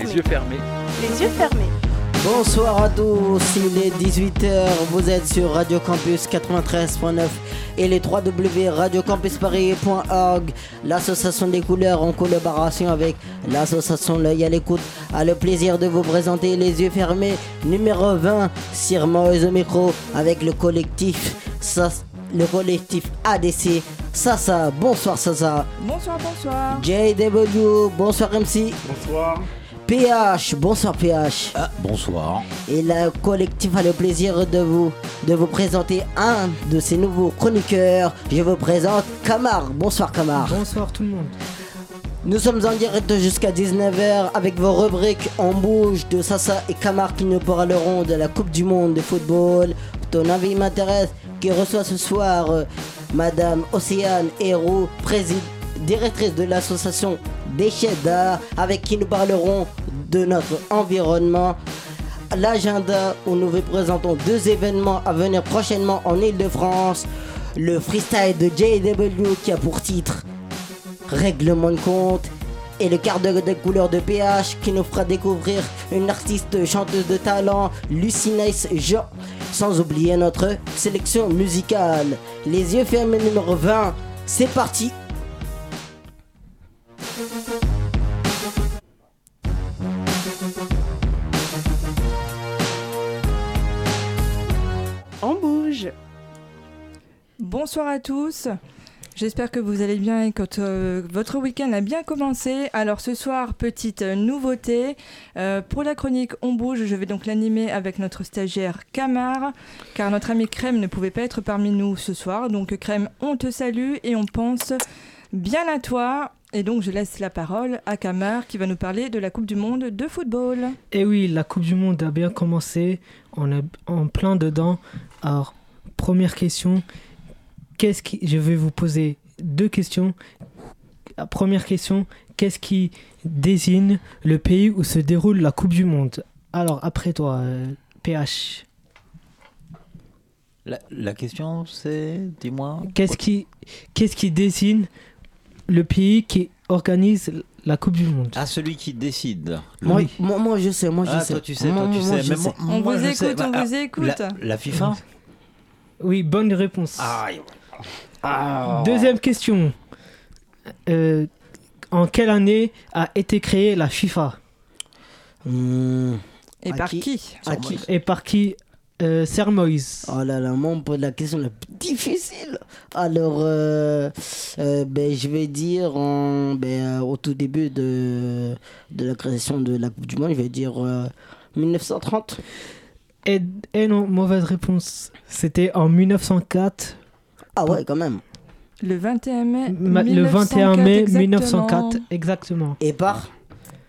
Les yeux fermés. Les yeux fermés. Les yeux fermés. Bonsoir à tous, il est 18h, vous êtes sur Radio Campus 93.9 et les 3W radiocampusparis.org, l'association des couleurs en collaboration avec l'association L'œil à l'écoute a le plaisir de vous présenter les yeux fermés numéro 20, Sir Moïse au micro avec le collectif SAS- le collectif ADC. Sasa, bonsoir Sasa. Bonsoir, bonsoir. JW, bonsoir MC. Bonsoir. PH, bonsoir PH. Ah, bonsoir. Et le collectif a le plaisir de vous, de vous présenter un de ses nouveaux chroniqueurs. Je vous présente Kamar. Bonsoir Kamar. Bonsoir tout le monde. Nous sommes en direct jusqu'à 19h avec vos rubriques En bouge de Sasa et Kamar qui nous parleront de la Coupe du Monde de football. Ton avis m'intéresse qui reçoit ce soir euh, Madame Océane Héroux, présidente directrice de l'association Déchets d'art, avec qui nous parlerons de notre environnement. L'agenda où nous vous présentons deux événements à venir prochainement en Ile-de-France. Le freestyle de JW qui a pour titre Règlement de compte et le quart de couleur de PH qui nous fera découvrir une artiste chanteuse de talent, Lucy Jean. Sans oublier notre sélection musicale. Les yeux fermés numéro 20. C'est parti Bonsoir à tous. J'espère que vous allez bien et que euh, votre week-end a bien commencé. Alors ce soir, petite euh, nouveauté. Euh, pour la chronique On bouge, je vais donc l'animer avec notre stagiaire Camar, car notre ami Crème ne pouvait pas être parmi nous ce soir. Donc Crème, on te salue et on pense bien à toi. Et donc je laisse la parole à Camar qui va nous parler de la Coupe du Monde de football. Et Eh oui, la Coupe du Monde a bien commencé. On est en plein dedans. Alors, première question. Qu'est-ce qui. Je vais vous poser deux questions. La première question. Qu'est-ce qui désigne le pays où se déroule la Coupe du Monde? Alors, après toi, euh, PH. La, la question, c'est, dis-moi. Qu'est-ce qui, qu'est-ce qui désigne le pays qui organise la Coupe du Monde? Ah, celui qui décide. Le- moi, moi, moi, je sais, moi je Ah, sais. toi tu sais, Moi, toi tu moi, sais. je Mais sais. moi- On moi, vous écoute, on Bah, vous ah, écoute. La, la FIFA? Oui, bonne réponse. Aïe. Deuxième question. Euh, en quelle année a été créée la FIFA Hmm, Et À par qui qui à qui Et par qui euh, Sir Moïse. Oh là là, moi on me pose la question la plus difficile. Alors, euh, euh, ben, je vais dire en- ben, au tout début de, de la création de la Coupe du Monde, je vais dire euh, 1930. Et, et non, mauvaise réponse. C'était en 1904. Ah ouais, quand même. Le 21 mai. ma- le 21 mai 1904, 1904, exactement. Et par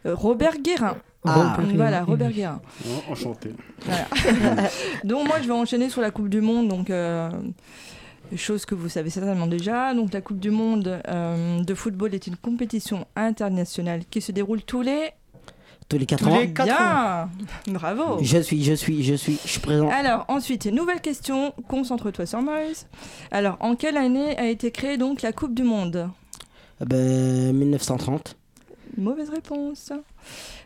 Euh, Robert Guérin. Ah, Robert Voilà. Robert Guérin. Oh, enchanté. Donc moi, je vais enchaîner sur la Coupe du Monde. Donc, euh, chose que vous savez certainement déjà. Donc, la Coupe du Monde euh, de football est une compétition internationale qui se déroule tous les. Tous les 4 Tous ans. les- quatre Bien Bravo Je suis, je suis, je suis, je suis présent. alors ensuite, nouvelle question, concentre-toi sur Moïse. Alors, en quelle année a été créée donc la Coupe du Monde? Eh Ben, 1930. Mauvaise réponse.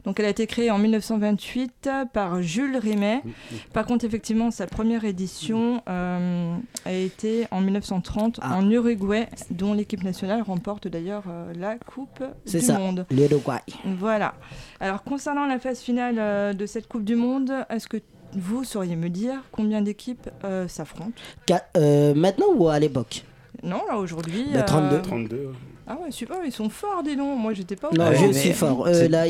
Donc elle a été créée en 1928 par Jules Rimet. Par contre, effectivement, sa première édition euh, a été en 1930 Ah. en Uruguay, dont l'équipe nationale remporte d'ailleurs euh, la Coupe C'est du ça. Monde. L'Uruguay. Voilà. Alors concernant la phase finale euh, de cette Coupe du Monde, est-ce que vous sauriez me dire combien d'équipes euh, s'affrontent? Euh, maintenant ou à l'époque? Non, là aujourd'hui. Bah, 32. 32. Ah ouais, super, ils sont forts, dis donc. Moi, j'étais pas au Non, je suis fort. Là.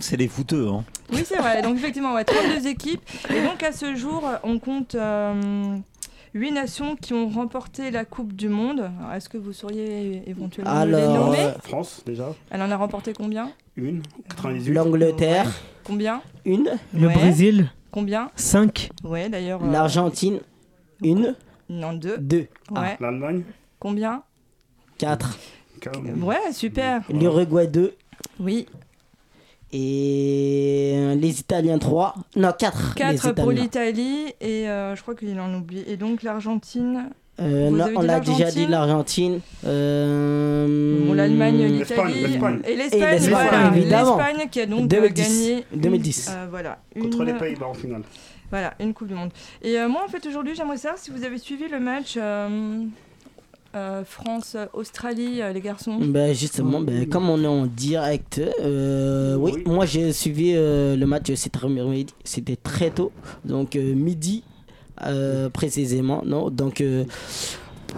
C'est les fouteux, hein. Oui, c'est vrai. Donc, effectivement, on ouais, 32 équipes. Et donc, à ce jour, on compte. Euh, 8 nations qui ont remporté la Coupe du Monde. Est-ce que vous sauriez éventuellement Alors, les nommer euh, France déjà. Elle en a remporté combien? Une. 98. L'Angleterre. Combien? Une. Le. Brésil. Combien? 5. Ouais, d'ailleurs. Euh, L'Argentine. Une. Non, deux. Deux. Ouais. L'Allemagne. Combien? Quatre. Ouais, super. L'Uruguay, deux. Oui. Et les Italiens, trois. Non, quatre. 4 les pour Italiens. l'Italie et euh, je crois qu'il en oublie. Et donc l'Argentine. Euh, non, on l'a déjà dit l'Argentine. Euh, On l'Allemagne, l'Italie L'Espagne, et l'Espagne. l'Espagne, voilà. évidemment. L'Espagne qui a donc euh, 2010. gagné une- 2010. euh, voilà, Contre une- les Pays-Bas en finale. Voilà, une Coupe du Monde. Et euh, moi, en fait, aujourd'hui, j'aimerais savoir si vous avez suivi le match euh, euh, France-Australie, euh, les garçons. Ben justement, ben, comme on est en direct, euh, oui, Oui. moi j'ai suivi euh, le match, c'était très tôt, donc euh, midi euh, précisément, non Donc euh,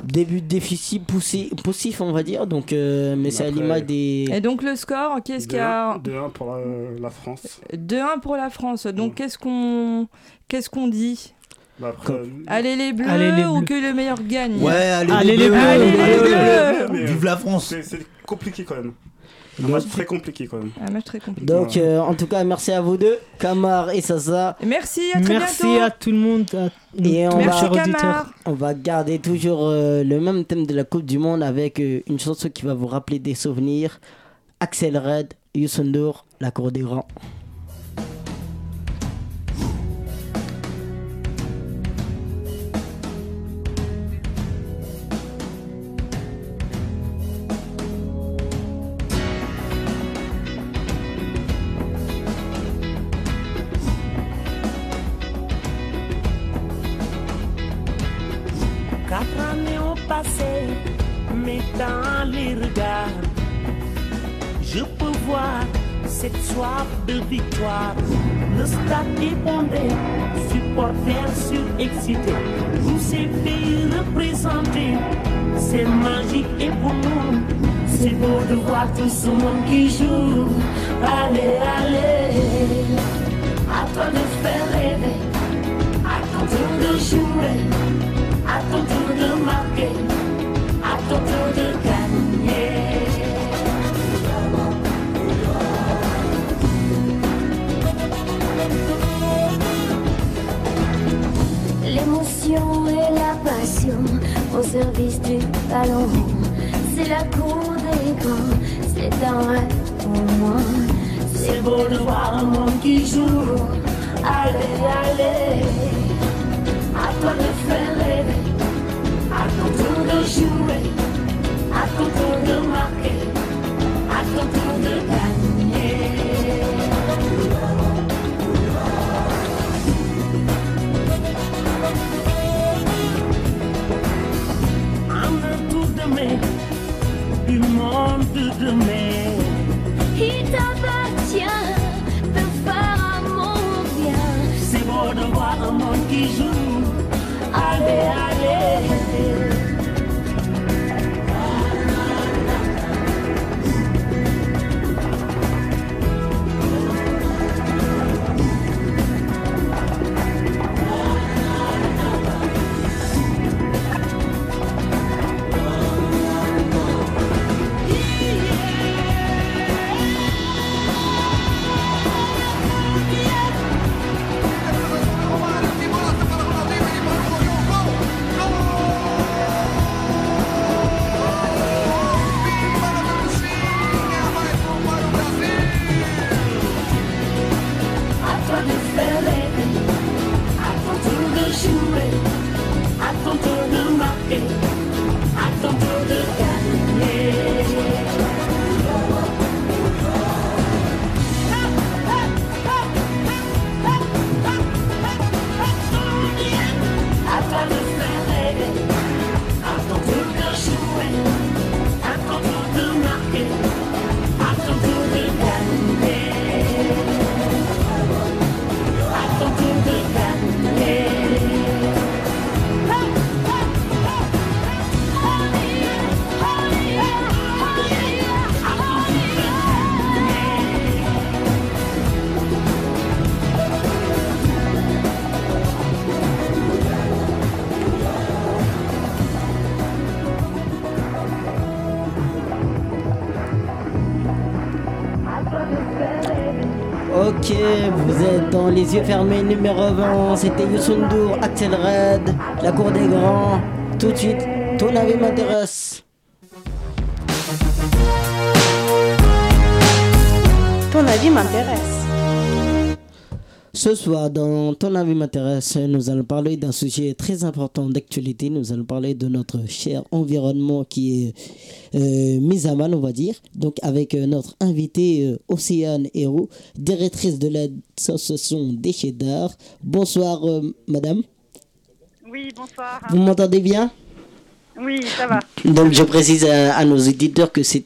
début de déficit poussé, poussif, on va dire, donc euh, mais c'est à l'image des. Et donc, le score, qu'est-ce qu'il y a 2-1 pour la, la France. 2-1 pour la France. Donc, qu'est-ce qu'on qu'est-ce qu'on dit? Bah, après, Comme- euh, Allez les bleus Allez, les ou Bleus. que le meilleur gagne Ouais, allez, Allez, les bleus. Bleus. Allez, les Allez, Bleus. mais, euh, Vive la France c'est compliqué quand même. Un match très compliqué quand même. Un match très compliqué. Donc euh, en tout cas, merci à vous deux, Kamar et Sasa. Merci, à très Merci bientôt. à tout le monde, à Et on Merci, va-. Camar. On va garder toujours euh, le même thème de la Coupe du Monde avec euh, une chanson qui va vous rappeler des souvenirs. Axel Red, Youssou N'Dour, La Cour des Grands. Mais dans les regards, je peux voir cette soif de victoire. Le stade est bondé, supporters surexcités, tous ces pays représentés. C'est magique et pour nous, c'est beau de voir tout ce monde qui joue. Allez, allez, à toi de faire rêver, à tour de jouer. L'émotion et la passion au service du ballon. C'est la cour des grands, c'est un rêve pour moi. C'est beau de voir un monde qui joue. Allez, allez, à toi de faire de jouer, à ton tour de marquer, à ton tour de gagner. En un tour de du monde de demain. Il t'appartient de faire un monde bien. C'est beau de voir un monde qui joue. Dans les yeux fermés numéro 20. C'était Youssou N'Dour, Axel Red, La Cour des Grands. Tout de suite, ton avis m'intéresse. Ton avis m'intéresse. Ce soir, dans Ton avis m'intéresse, nous allons parler d'un sujet très important d'actualité. Nous allons parler de notre cher environnement qui est euh, mis à mal, on va dire. Donc, avec euh, notre invitée euh, Océane Hérault, directrice de l'association Déchets d'art. Bonsoir, madame. Oui, bonsoir. Vous m'entendez bien? Oui, ça va. Donc, je précise à, à nos éditeurs que c'est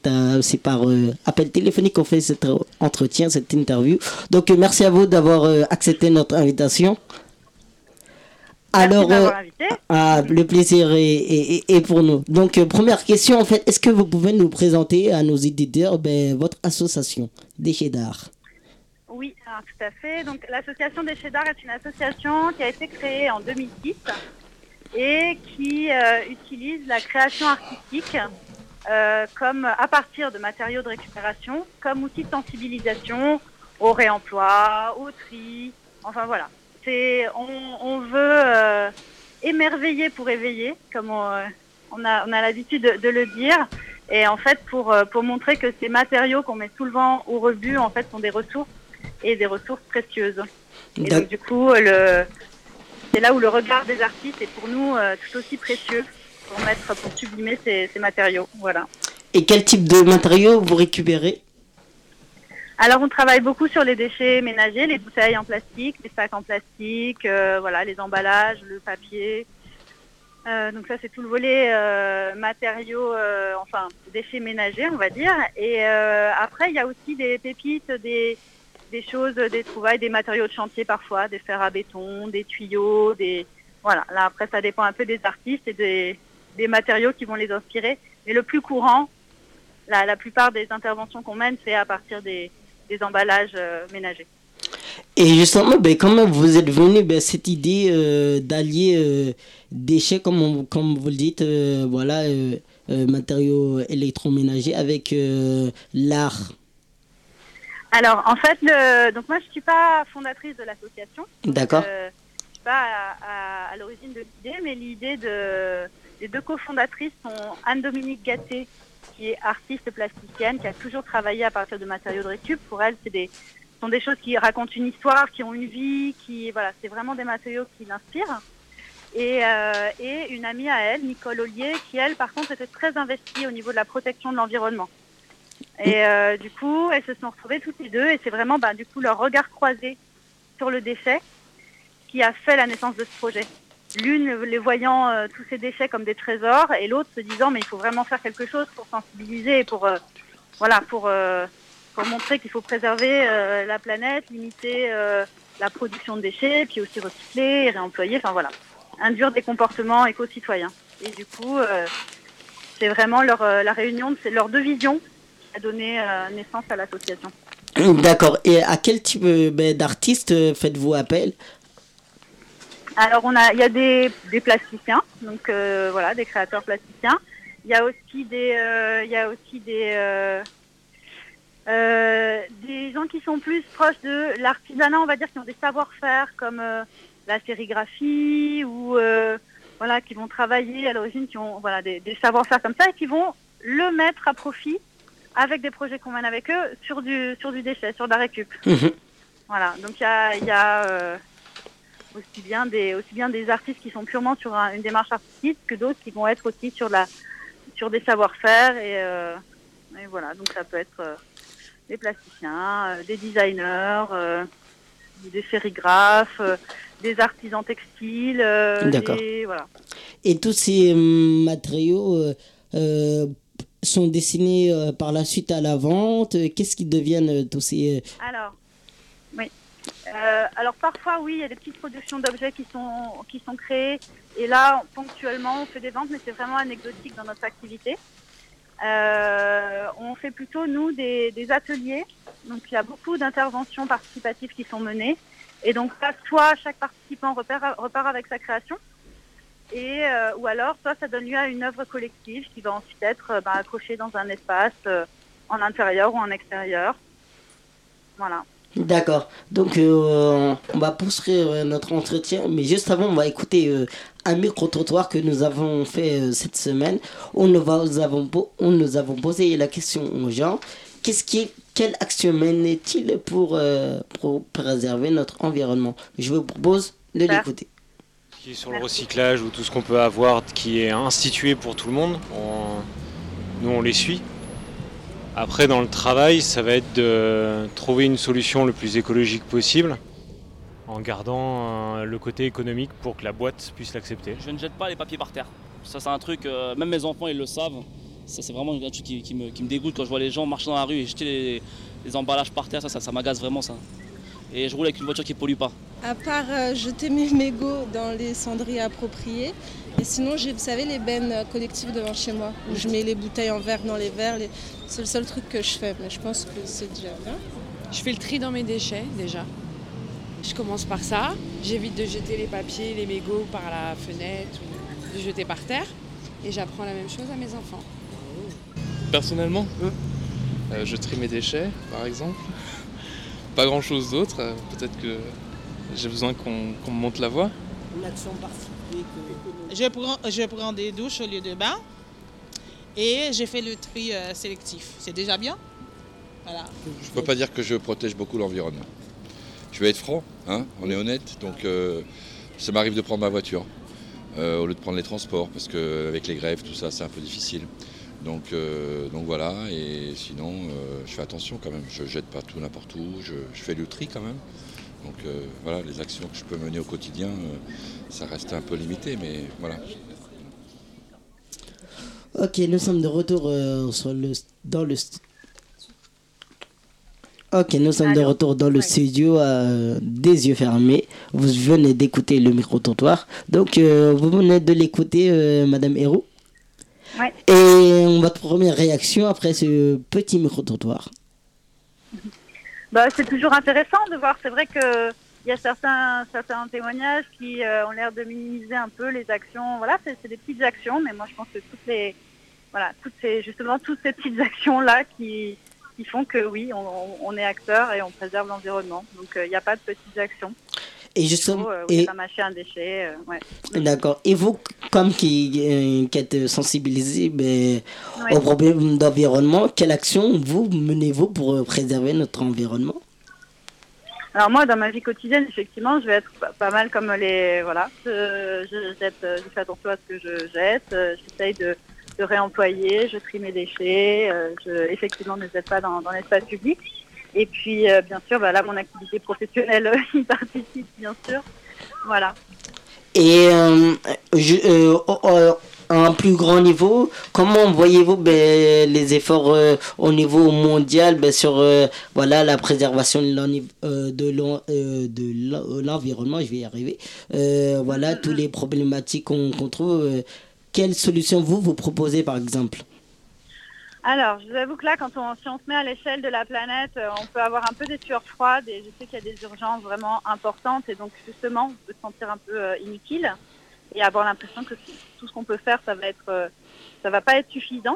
par euh, appel téléphonique qu'on fait cet entretien, cette interview. Donc, euh, merci à vous d'avoir euh, accepté notre invitation. Merci Alors, invité. ah, le plaisir est, est- est- est pour nous. Donc, première question, en fait, est-ce que vous pouvez nous présenter à nos éditeurs ben, votre association Déchets d'art Oui, alors, tout à fait. Donc, l'association Déchets d'art est une association qui a été créée en 2006 et qui euh, utilise la création artistique euh, comme à partir de matériaux de récupération comme outil de sensibilisation au réemploi, au tri. Enfin voilà, c'est on, on veut euh, émerveiller pour éveiller, comme on, on a, on a l'habitude de, de le dire. Et en fait, pour, pour montrer que ces matériaux qu'on met sous le vent au rebut, en fait, sont des ressources et des ressources précieuses. Et donc, du coup, le, c'est là où le regard des artistes est pour nous euh, tout aussi précieux pour mettre, pour sublimer ces, ces matériaux. Voilà. Et quel type de matériaux vous récupérez? Alors, on travaille beaucoup sur les déchets ménagers, les bouteilles en plastique, les sacs en plastique, euh, voilà, les emballages, le papier. Euh, donc ça, c'est tout le volet euh, matériaux, enfin déchets ménagers, on va dire. Et après, il y a aussi des pépites, des, des choses, des trouvailles, des matériaux de chantier parfois, des fers à béton, des tuyaux, des voilà. Là, après, ça dépend un peu des artistes et des, des matériaux qui vont les inspirer. Mais le plus courant, la, la plupart des interventions qu'on mène, c'est à partir des, des emballages euh, ménagers. Et justement, ben, comment vous êtes venu ben, cette idée euh, d'allier euh, déchets, comme, comme vous le dites, euh, voilà, matériaux électroménagers avec l'art? Alors, en fait, le, donc moi, je suis pas fondatrice de l'association. D'accord Euh, je suis pas à, à- à l'origine de l'idée, mais l'idée de les deux cofondatrices sont Anne-Dominique Gatté, qui est artiste plasticienne, qui a toujours travaillé à partir de matériaux de récup. Pour elle, c'est des ce sont des choses qui racontent une histoire, qui ont une vie, qui voilà, c'est vraiment des matériaux qui l'inspirent. Et, euh, et une amie à elle, Nicole Ollier, qui elle, par contre, était très investie au niveau de la protection de l'environnement. Et euh, du coup, elles se sont retrouvées toutes les deux, et c'est vraiment, bah, du coup, leur regard croisé sur le déchet qui a fait la naissance de ce projet. L'une les voyant euh, tous ces déchets comme des trésors, et l'autre se disant, mais il faut vraiment faire quelque chose pour sensibiliser et pour, euh, voilà, pour, montrer qu'il faut préserver la planète, limiter la production de déchets, puis aussi recycler, réemployer, enfin voilà, induire des comportements éco-citoyens. Et du coup, c'est vraiment leur, la réunion de leurs deux visions a donné euh, naissance à l'association. D'accord. Et à quel type euh, ben, d'artistes euh, faites-vous appel? Alors on a, il y a des, des plasticiens, donc euh, voilà, des créateurs plasticiens. Il y a aussi des, euh, il y a aussi des, euh, des gens qui sont plus proches de l'artisanat, on va dire, qui ont des savoir-faire comme la sérigraphie ou voilà, qui vont travailler à l'origine, qui ont voilà des, des savoir-faire comme ça et qui vont le mettre à profit avec des projets qu'on mène avec eux sur du sur du déchet, sur de la récup. Mhm. Voilà, donc il y a, il y a euh, aussi bien des aussi bien des artistes qui sont purement sur un- une démarche artistique que d'autres qui vont être aussi sur la sur des savoir-faire et, euh, et voilà, donc ça peut être euh, des plasticiens, des designers, des sérigraphes, des artisans textiles, D'accord. voilà. Et tous ces hum, matériaux sont destinés euh, par la suite à la vente. Euh, Qu'est-ce qu'ils deviennent euh, tous ces... euh, Alors, oui. Alors parfois, oui, il y a des petites productions d'objets qui sont, qui sont créées. Et là, ponctuellement, on fait des ventes, mais c'est vraiment anecdotique dans notre activité. On fait plutôt, nous, des, ateliers. Donc, il y a beaucoup d'interventions participatives qui sont menées. Et donc, soit chaque participant repart avec sa création, et, euh, ou alors, soit ça donne lieu à une œuvre collective qui va ensuite être euh, bah, accrochée dans un espace euh, en intérieur ou en extérieur. Voilà. D'accord. Donc, euh, on va poursuivre notre entretien, mais juste avant, on va écouter euh, un micro-trottoir que nous avons fait euh, cette semaine, où nous, va- nous avons, nous posé la question aux gens. qu'est-ce qui, quelle action mène-t-il pour, pour préserver notre environnement? Je vous propose de l'écouter. Qui est sur le recyclage ou tout ce qu'on peut avoir qui est institué pour tout le monde. On- nous, on les suit. Après, dans le travail, ça va être de trouver une solution le plus écologique possible en gardant euh, le côté économique pour que la boîte puisse l'accepter. Je ne jette pas les papiers par terre. Ça, c'est un truc, euh, même mes enfants, ils le savent. Ça, c'est vraiment un truc qui, me, dégoûte quand je vois les gens marcher dans la rue et jeter les, les emballages par terre. Ça, ça, ça m'agace vraiment, ça. Et je roule avec une voiture qui pollue pas. À part euh, jeter mes mégots dans les cendriers appropriés. Et sinon, j'ai, vous savez, les bennes euh, collectives devant chez moi, où je mets les bouteilles en verre dans les verres. les- C'est le seul truc que je fais, mais je pense que c'est déjà bien. Je fais le tri dans mes déchets déjà. Je commence par ça. J'évite de jeter les papiers, les mégots par la fenêtre ou de jeter par terre. Et j'apprends la même chose à mes enfants. Personnellement, euh, je trie mes déchets, par exemple. Pas grand chose d'autre. euh, Peut-être que j'ai besoin qu'on me monte la voie. Je prends, je prends des douches au lieu de bain et j'ai fait le tri euh, sélectif. C'est déjà bien. Voilà. Je ne peux pas dire que je protège beaucoup l'environnement. Je vais être franc, hein, on est honnête, donc euh, ça m'arrive de prendre ma voiture euh, au lieu de prendre les transports, parce qu'avec les grèves, tout ça, c'est un peu difficile. Donc, euh, donc voilà, et sinon, euh, je fais attention quand même, je jette pas tout n'importe où, je, je fais le tri quand même. Donc euh, voilà, les actions que je peux mener au quotidien, euh, ça reste un peu limité, mais voilà. Ok, nous sommes de retour euh, sur le, dans le. Ok, nous sommes de retour dans le studio euh, des yeux fermés. Vous venez d'écouter le micro-trottoir. Donc, euh, vous venez de l'écouter, euh, Madame Héroux? Ouais. Et votre première réaction après ce petit micro-trottoir Bah, c'est toujours intéressant de voir. C'est vrai que il y a certains, certains témoignages qui euh, ont l'air de minimiser un peu les actions. Voilà, c'est des petites actions, mais moi je pense que toutes les, voilà, toutes ces, justement toutes ces petites actions là qui, qui font que oui, on, on est acteur et on préserve l'environnement. Donc euh, il n'y a pas de petites actions. Et justement, euh, et, un déchet. euh, ouais. d'accord. Et vous, comme qui, euh, qui êtes sensibilisé ben, Ouais. aux problèmes d'environnement, quelle action vous menez-vous pour préserver notre environnement? Alors moi, dans ma vie quotidienne, effectivement, je vais être pas, mal comme les... Voilà, je, je jette, je fais attention à ce que je jette, j'essaye de, de réemployer, je trie mes déchets, je, effectivement, ne jette pas dans, dans l'espace public. Et puis, euh, bien sûr, bah, mon activité professionnelle euh, y participe, bien sûr. Voilà. Et euh, au- au- à un plus grand niveau, comment voyez-vous ben, les efforts au niveau mondial ben, sur voilà, la préservation de l'envi- de l'en- de l'en- l'environnement Je vais y arriver. Voilà, toutes les problématiques qu'on trouve. quelles solutions vous vous proposez par exemple? Alors, je vous avoue que là, quand on, si on se met à l'échelle de la planète, euh, on peut avoir un peu des sueurs froides et je sais qu'il y a des urgences vraiment importantes et donc justement, on peut se sentir un peu euh, inutile et avoir l'impression que tout ce qu'on peut faire, ça va être, euh, ça va pas être suffisant.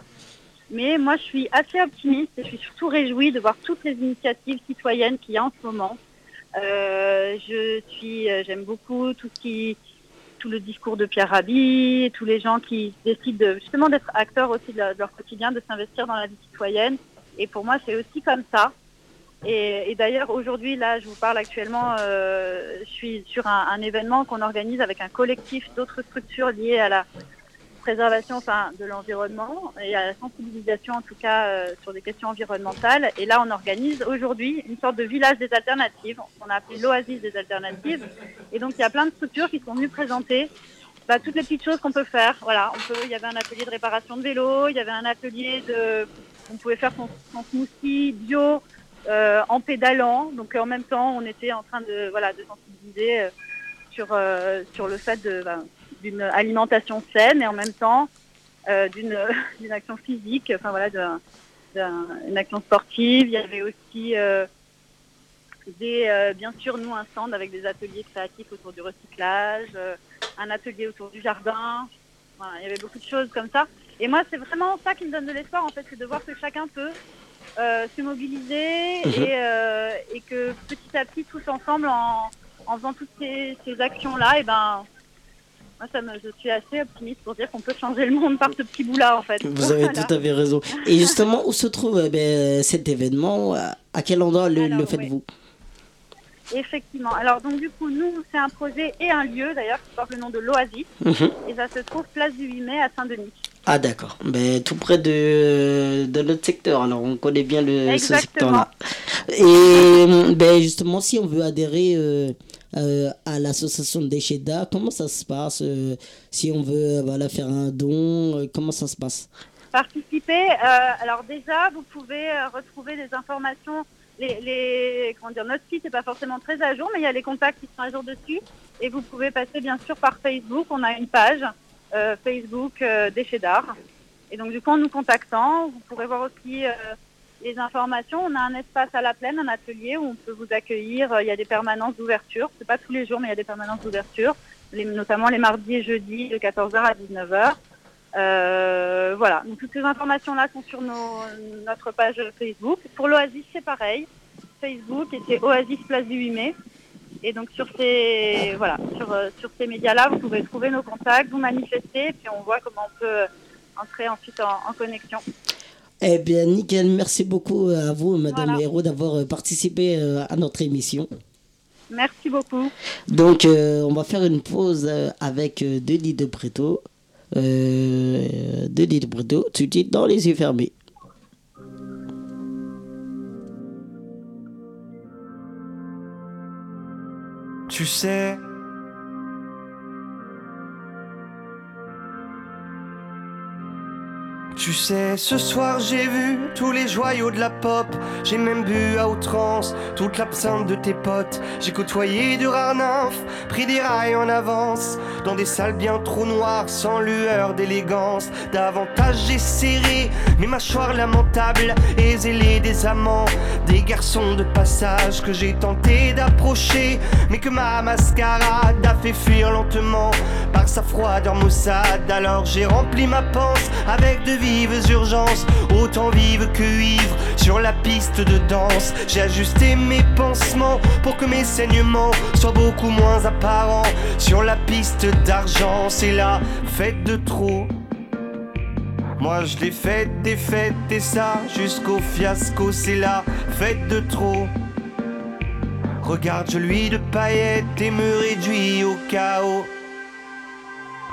Mais moi, je suis assez optimiste et je suis surtout réjouie de voir toutes les initiatives citoyennes qu'il y a en ce moment. Je suis, j'aime beaucoup tout ce qui, tout le discours de Pierre Rabhi, tous les gens qui décident de- justement d'être acteurs aussi de, leur- quotidien, de s'investir dans la vie citoyenne. Et pour moi, c'est aussi comme ça. Et, d'ailleurs, aujourd'hui, là, je vous parle actuellement, euh, je suis sur un événement qu'on organise avec un collectif d'autres structures liées à la préservation enfin, de l'environnement et à la sensibilisation, en tout cas, euh, sur des questions environnementales. Et là, on organise aujourd'hui une sorte de village des alternatives. On a appelé l'oasis des alternatives. Et donc, il y a plein de structures qui sont venues présenter bah, toutes les petites choses qu'on peut faire. Voilà, on peut, il y avait un atelier de réparation de vélo, il y avait un atelier de, on pouvait faire son, smoothie bio euh, en pédalant. Donc en même temps, on était en train de, voilà, de sensibiliser euh, sur sur le fait de bah, d'une alimentation saine et en même temps euh, d'une d'une action physique. Enfin voilà, d'un- d'un- une action sportive. Il y avait aussi euh, des, euh, bien sûr, nous, un stand avec des ateliers créatifs autour du recyclage, un atelier autour du jardin. Voilà, il y avait beaucoup de choses comme ça. Et moi, c'est vraiment ça qui me donne de l'espoir, en fait, c'est de voir que chacun peut euh, se mobiliser et, euh, et que petit à petit, tous ensemble, en, en faisant toutes ces, ces actions-là, et ben, moi, ça me, je suis assez optimiste pour dire qu'on peut changer le monde par ce petit bout-là, en fait. Vous avez Voilà. tout à fait raison. Et justement, où se trouve eh ben, cet événement? À quel endroit le, le faites-vous? Effectivement. Alors, donc, du coup, nous, c'est un projet et un lieu, d'ailleurs, qui porte le nom de l'Oasis. Mhm. Et ça se trouve place du 8 mai à Saint-Denis. Ah d'accord, ben, tout près de, de notre secteur, alors on connaît bien le, ce secteur-là. Et ben, justement, si on veut adhérer euh, euh, à l'association déchets d'art, comment ça se passe euh, Si on veut voilà, faire un don, euh, comment ça se passe? Participer, euh, alors déjà, vous pouvez euh, retrouver des informations. Les, comment dire, notre site n'est pas forcément très à jour, mais il y a les contacts qui sont à jour dessus. Et vous pouvez passer bien sûr par Facebook. On a une page euh, Facebook euh, Déchets d'art. Et donc du coup, en nous contactant, vous pourrez voir aussi informations. On a un espace à la plaine, un atelier où on peut vous accueillir. Il y a des permanences d'ouverture. C'est pas tous les jours, mais il y a des permanences d'ouverture, notamment les mardis et jeudis de 14h à 19h. Euh, voilà, donc toutes ces informations-là sont sur nos- notre page Facebook. Pour l'Oasis, c'est pareil. Facebook et c'est Oasis Place du 8 mai. Et donc sur ces voilà, sur, euh, sur ces médias-là, vous pouvez trouver nos contacts, vous manifester, et puis on voit comment on peut entrer ensuite en, en connexion. Eh bien, nickel, merci beaucoup à vous, Madame Hérault, d'avoir euh, participé euh, à notre émission. Merci beaucoup. Donc, euh, on va faire une pause avec Denis de Preto. Euh, Denis de Preto, tout de suite dans les yeux fermés. Tu sais. Tu sais, ce soir j'ai vu tous les joyaux de la pop. J'ai même bu à outrance toute l'absinthe de tes potes. J'ai côtoyé de rares nymphes, pris des rails en avance. Dans des salles bien trop noires, sans lueur d'élégance. Davantage j'ai serré mes mâchoires lamentables et zélé des amants. Des garçons de passage que j'ai tenté d'approcher, mais que ma mascarade a fait fuir lentement par sa froideur maussade. Alors j'ai rempli ma panse avec de vives urgences, autant vives que ivres sur la piste de danse. J'ai ajusté mes pansements pour que mes saignements soient beaucoup moins apparents sur la piste d'argent. C'est la fête de trop. Moi je l'ai faite, des fêtes et ça jusqu'au fiasco, c'est la fête de trop. Regarde, je lui de paillettes et me réduis au chaos.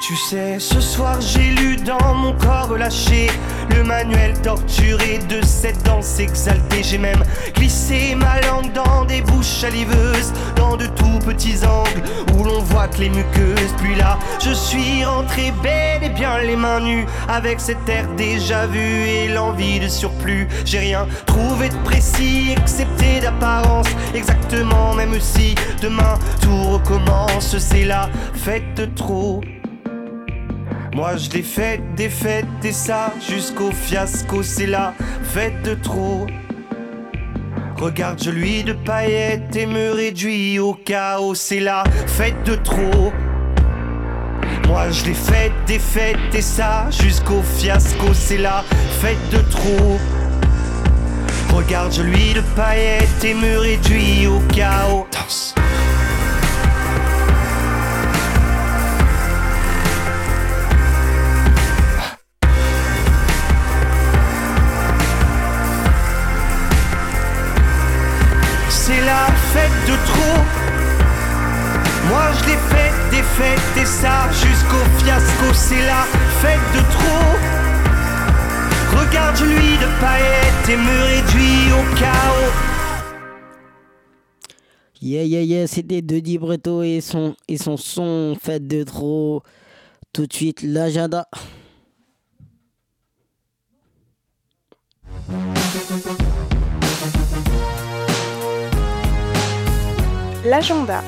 Tu sais, ce soir j'ai lu dans mon corps relâché le manuel torturé de cette danse exaltée. J'ai même glissé ma langue dans des bouches saliveuses, dans de tout petits angles où l'on voit que les muqueuses. Puis là, je suis rentré bel et bien les mains nues avec cet air déjà vu et l'envie de surplus. J'ai rien trouvé de précis excepté d'apparence, exactement même si demain tout recommence. C'est la fête trop. Moi je l'ai faite, des et ça jusqu'au fiasco, c'est la fête de trop. Regarde, je lui de paillettes et me réduis au chaos, c'est la fête de trop. Moi je l'ai faite, des et ça jusqu'au fiasco, c'est la fête de trop. Regarde, je lui de paillettes et me réduis au chaos. C'est la fête de trop. Moi je l'ai faite, des fêtes et ça jusqu'au fiasco. C'est la fête de trop. Regarde, lui de paillettes et me réduis au chaos. Yeah, yeah, yeah, c'était Denis Breto et son, et son son Fête de trop. Tout de suite, l'agenda. L'agenda.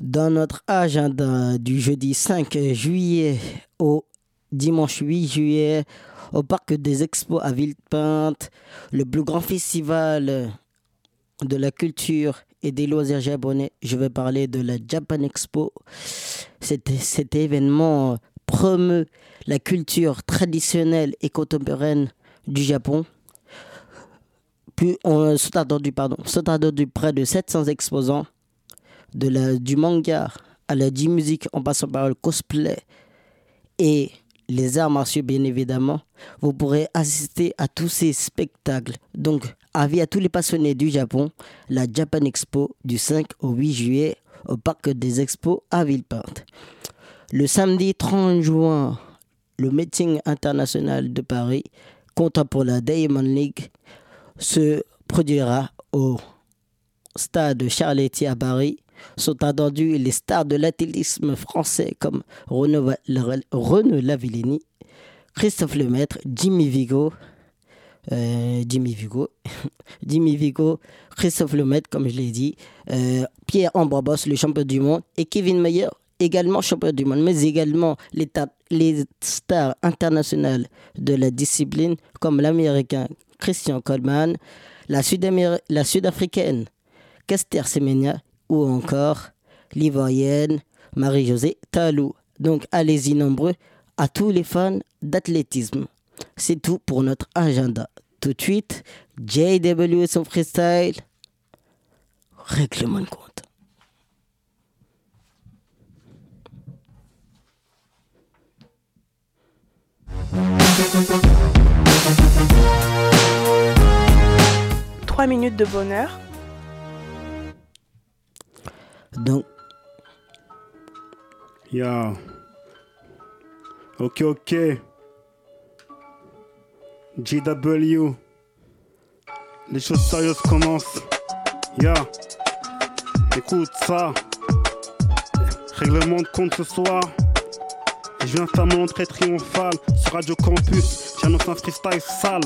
Dans notre agenda du jeudi 5 juillet au dimanche 8 juillet, au parc des expos à Villepinte, le plus grand festival de la culture et des loisirs japonais. Je vais parler de la Japan Expo. Cet, cet événement promeut la culture traditionnelle et contemporaine du Japon. On, sont attendus, pardon, près de 700 exposants de du manga à la J-music en passant par le cosplay et les arts martiaux bien évidemment, vous pourrez assister à tous ces spectacles. Donc, avis à tous les passionnés du Japon, la Japan Expo du 5 au 8 juillet au parc des expos à Villepinte. Le samedi 30 juin, le meeting international de Paris, comptant pour la Diamond League, se produira au stade Charletti à Paris. Sont attendus les stars de l'athlétisme français comme Renaud, Lavillenie, Christophe Lemaître, Jimmy Vigo, euh, Jimmy Vigo, Jimmy Vigo, Christophe Lemaitre, comme je l'ai dit, euh, Pierre Ambrobos, le champion du monde, et Kevin Mayer, également champion du monde, mais également les stars internationales de la discipline, comme l'américain Christian Coleman, la, sud-africaine Kester Semenya, ou encore l'ivoirienne Marie-Josée Talou. Donc allez-y nombreux à tous les fans d'athlétisme. C'est tout pour notre agenda. Tout de suite, JW et son freestyle. Règlement de compte. Trois minutes de bonheur. Donc, Ya. Ok, ok. JW. Les choses sérieuses commencent. Ya. Écoute ça. Règlement de compte ce soir. Je viens faire mon entrée triomphale sur Radio Campus. J'annonce un freestyle sale.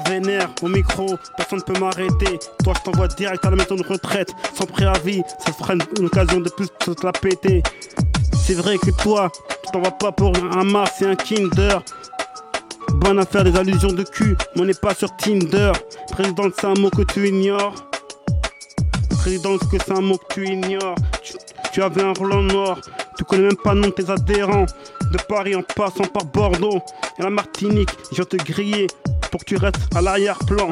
Vénère au micro, personne ne peut m'arrêter. Toi, je t'envoie direct à la maison de retraite. Sans préavis, ça fera une, occasion de plus de te la péter. C'est vrai que toi, tu t'envoies pas pour un Mars et un Kinder. Bonne affaire des allusions de cul, mais on n'est pas sur Tinder. Présidente, c'est un mot que tu ignores. Présidente, que c'est un mot que tu ignores. Tu, avais un Roland noir, tu connais même pas le nom de tes adhérents. De Paris en passant par Bordeaux et la Martinique, je te griller pour que tu restes à l'arrière-plan.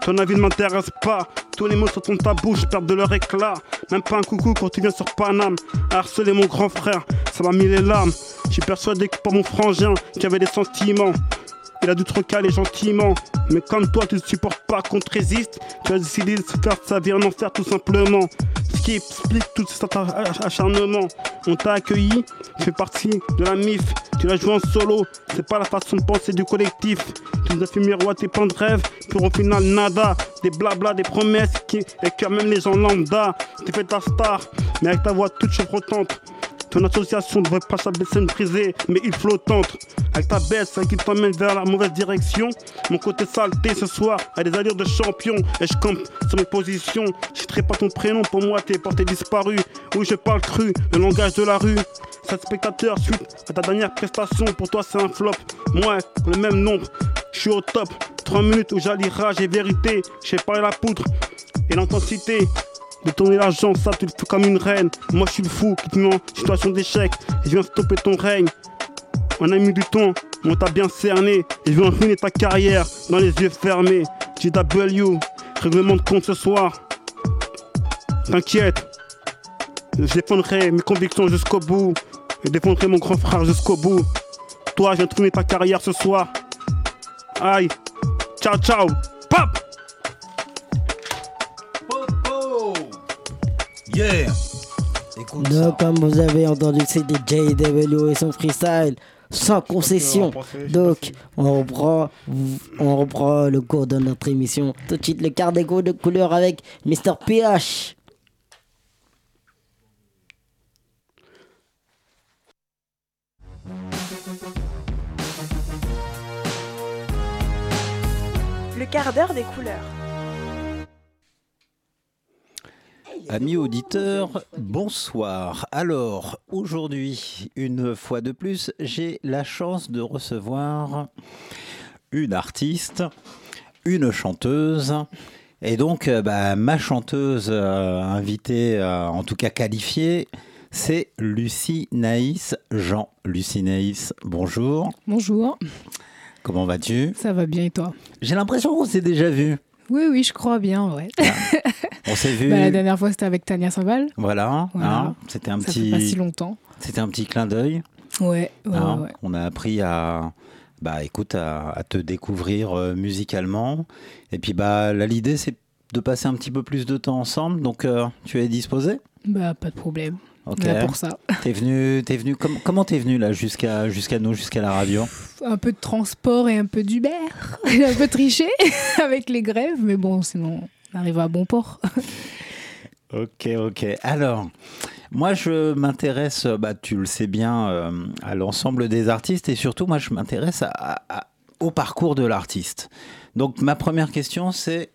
Ton avis ne m'intéresse pas. Tous les mots sur ton ta bouche perdent de leur éclat. Même pas un coucou quand tu viens sur Paname. Harceler mon grand frère, ça m'a mis les larmes. Suis persuadé que pour mon frangin qui avait des sentiments. Il a dû te recaler gentiment. Mais comme toi, tu ne supportes pas qu'on te résiste, tu as décidé de se faire sa vie en enfer tout simplement. Ce qui explique tout cet ach- acharnement. On t'a accueilli, tu fais partie de la MIF, tu l'as joué en solo. C'est pas la façon de penser du collectif. Tu nous as fait miroiter plein de rêves, pour au final nada. Des blabla, des promesses qui écœurent même les gens lambda. Tu fais ta star, mais avec ta voix toute chevrotante. Ton association devrait pas s'abaisser une prisée, mais il flottante. Avec ta baisse qui t'emmène vers la mauvaise direction. Mon côté saleté ce soir a des allures de champion. Et je campe sur mes positions. Je pas ton prénom, pour moi t'es porté disparu. Oui, je parle cru, le langage de la rue. 7 spectateurs suite à ta dernière prestation, pour toi c'est un flop. Moi, le même nombre, je suis au top. 3 minutes où j'allie rage et vérité. J'ai pas la poudre et l'intensité. De tourner l'argent, ça tu le fais comme une reine. Moi je suis le fou qui te met en situation d'échec. Et je viens stopper ton règne. On a mis du temps, on t'a bien cerné. Et je viens ruiner ta carrière dans les yeux fermés. JW, règlement de compte ce soir. T'inquiète, je défendrai mes convictions jusqu'au bout. Je défendrai mon grand frère jusqu'au bout. Toi, de ruiner ta carrière ce soir. Aïe, ciao ciao, pop! Yeah Donc, comme vous avez entendu, c'était JW et son freestyle sans concession. Donc, on reprend, on reprend le cours de notre émission. Tout de suite, le quart de couleur avec Mr. PH. Le quart d'heure des couleurs. Amis auditeurs, bonsoir. Alors, aujourd'hui, une fois de plus, j'ai la chance de recevoir une artiste, une chanteuse. Et donc, euh, bah, ma chanteuse euh, invitée, euh, en tout cas qualifiée, c'est Lucie Naïs Jean. Lucie Naïs, bonjour. Bonjour, Comment vas-tu? Ça va bien et toi? J'ai l'impression qu'on s'est déjà vu. Oui, oui, je crois bien, ouais. On s'est vu. Bah, la dernière fois, c'était avec Tania Saval. Voilà, Voilà. hein, c'était un Ça petit. fait pas si longtemps. C'était un petit clin d'œil. Ouais, ouais, hein. ouais. On a appris à, bah, écoute, à, à te découvrir euh, musicalement. Et puis, bah, là, l'idée, c'est de passer un petit peu plus de temps ensemble. Donc, euh, tu es disposé? Bah, pas de problème. Ok. Là pour ça. T'es venu, t'es venu. com- comment t'es venu là jusqu'à jusqu'à nous, jusqu'à la radio? Un peu de transport et un peu d'Uber. J'ai un peu triché avec les grèves, mais bon, sinon, on arrive à bon port. Ok, ok. Alors, moi, je m'intéresse, bah, tu le sais bien, euh, à l'ensemble des artistes et surtout, moi, je m'intéresse à- à- à- au parcours de l'artiste. Donc, ma première question, c'est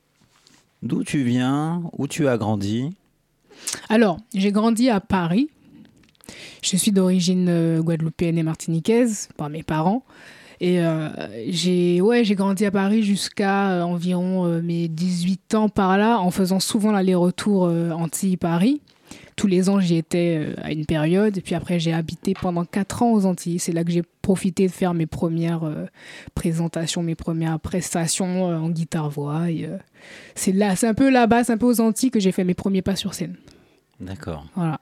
d'où tu viens, où tu as grandi? Alors, j'ai grandi à Paris. Je suis d'origine euh, guadeloupéenne et martiniquaise par mes parents. Et euh, j'ai ouais, j'ai grandi à Paris jusqu'à euh, environ mes 18 ans par là, en faisant souvent l'aller-retour Antilles-Paris. Tous les ans, j'y étais euh, à une période. Et puis après, j'ai habité pendant 4 ans aux Antilles. C'est là que j'ai profité de faire mes premières euh, présentations, mes premières prestations euh, en guitare-voix. Euh, c'est là, c'est un peu là-bas, c'est un peu aux Antilles que j'ai fait mes premiers pas sur scène. D'accord. Voilà.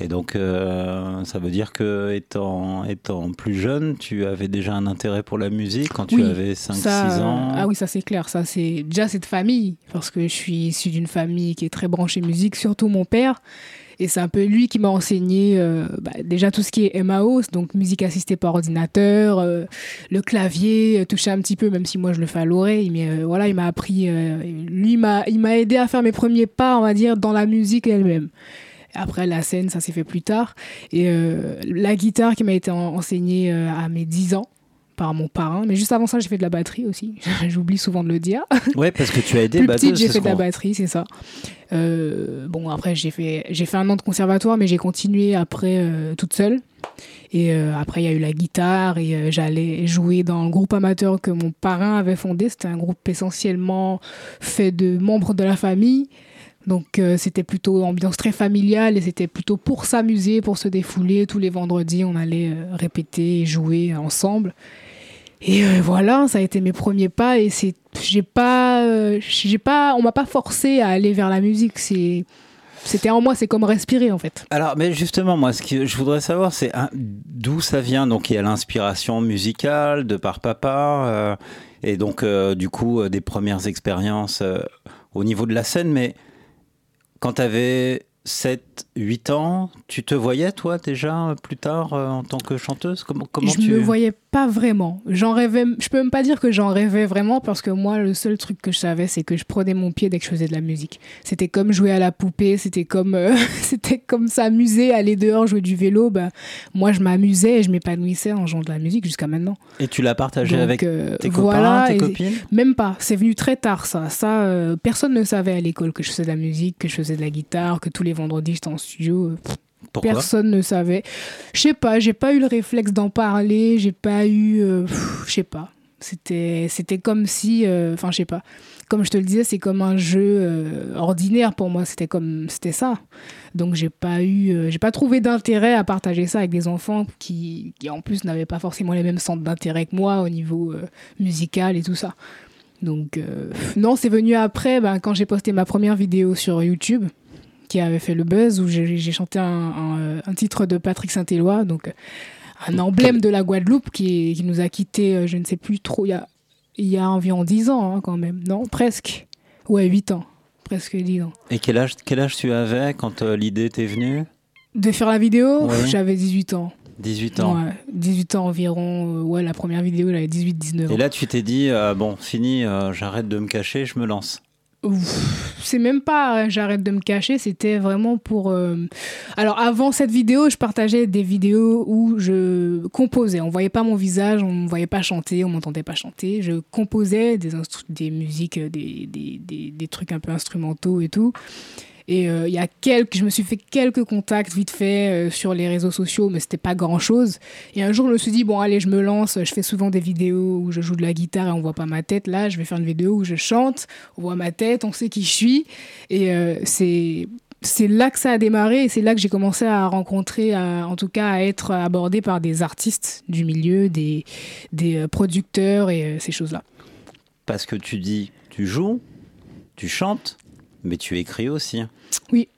Et donc, ça veut dire que étant, étant plus jeune, tu avais déjà un intérêt pour la musique quand tu Oui, avais 5-6 ça, ans? Ah oui, ça c'est clair. Ça c'est déjà cette famille parce que je suis issue d'une famille qui est très branchée musique, surtout mon père. Et c'est un peu lui qui m'a enseigné euh, bah, déjà tout ce qui est MAO, donc musique assistée par ordinateur, euh, le clavier, euh, toucher un petit peu, même si moi je le fais à l'oreille. Mais voilà, il m'a appris, lui il m'a aidé à faire mes premiers pas, on va dire, dans la musique elle-même. Après, la scène, ça s'est fait plus tard. Et la guitare qui m'a été en- enseignée à mes 10 ans par mon parrain. Mais juste avant ça, j'ai fait de la batterie aussi. J'oublie souvent de le dire. Ouais, parce que tu as été Plus petite, j'ai fait de la batterie, c'est ça. Euh, bon, après, j'ai fait, j'ai fait un an de conservatoire, mais j'ai continué après euh, toute seule. Et euh, après, il y a eu la guitare et j'allais jouer dans le groupe amateur que mon parrain avait fondé. C'était un groupe essentiellement fait de membres de la famille. Donc euh, c'était plutôt ambiance très familiale et c'était plutôt pour s'amuser, pour se défouler. Tous les vendredis, on allait euh, répéter et jouer ensemble. Et euh, voilà, ça a été mes premiers pas et c'est j'ai pas j'ai pas on m'a pas forcé à aller vers la musique, c'est c'était en moi, c'est comme respirer en fait. Alors, mais justement, moi, ce que je voudrais savoir, c'est hein, d'où ça vient? Donc, il y a l'inspiration musicale de par papa, et donc, du coup, des premières expériences au niveau de la scène. Mais quand tu avais 7, 8 ans, tu te voyais, toi, déjà, plus tard, euh, en tant que chanteuse? Comment, comment je tu... me voyais pas vraiment. J'en rêvais, je peux même pas dire que j'en rêvais vraiment parce que moi, le seul truc que je savais, c'est que je prenais mon pied dès que je faisais de la musique. C'était comme jouer à la poupée, c'était comme, euh, c'était comme s'amuser, aller dehors, jouer du vélo. Bah, moi, je m'amusais et je m'épanouissais en jouant de la musique jusqu'à maintenant. Et tu l'as partagé Donc, avec euh, tes copains, voilà, tes copines? Même pas. C'est venu très tard, ça. Ça, personne ne savait à l'école que je faisais de la musique, que je faisais de la guitare, que tous les vendredis en studio. euh, pff, Personne ne savait. Je sais pas, j'ai pas eu le réflexe d'en parler, j'ai pas eu. euh, je sais pas. C'était, c'était comme si. euh, Enfin, je sais pas. Comme je te le disais, c'est comme un jeu euh, ordinaire pour moi. C'était comme. C'était ça. Donc, j'ai pas eu. euh, j'ai pas trouvé d'intérêt à partager ça avec des enfants qui, qui en plus, n'avaient pas forcément les mêmes centres d'intérêt que moi au niveau euh, musical et tout ça. Donc, non, c'est venu après, ben, quand j'ai posté ma première vidéo sur YouTube qui avait fait le buzz où j'ai chanté un, un, euh, un titre de Patrick Saint-Éloi, donc euh, un emblème de la Guadeloupe qui, nous a quittés, euh, je ne sais plus trop, il y a, il y a environ 10 ans hein, quand même, non Presque. Ouais, 8 ans, presque 10 ans. Et quel âge, quel âge tu avais quand euh, l'idée t'est venue? De faire la vidéo, Ouais. j'avais 18 ans. 18 ans. Ouais, 18 ans environ. ouais, la première vidéo, j'avais 18-19 ans. Et là, tu t'es dit, euh, bon, fini, euh, j'arrête de me cacher, je me lance. C'est même pas euh, j'arrête de me cacher, c'était vraiment pour. euh, Alors avant cette vidéo, je partageais des vidéos où je composais. On voyait pas mon visage, on me voyait pas chanter, on m'entendait pas chanter. Je composais des, des musiques, euh, des trucs un peu instrumentaux et tout. Et euh, il y a quelques, je me suis fait quelques contacts vite fait euh, sur les réseaux sociaux, mais c'était pas grand chose. Et un jour, je me suis dit, bon, allez, je me lance. Je fais souvent des vidéos où je joue de la guitare et on voit pas ma tête. Là, je vais faire une vidéo où je chante, on voit ma tête, on sait qui je suis. Et euh, c'est. C'est là que ça a démarré et c'est là que j'ai commencé à rencontrer, à- en tout cas à être abordé par des artistes du milieu, des, des producteurs et ces choses-là. Parce que tu dis, tu joues, tu chantes, mais tu écris aussi. Oui.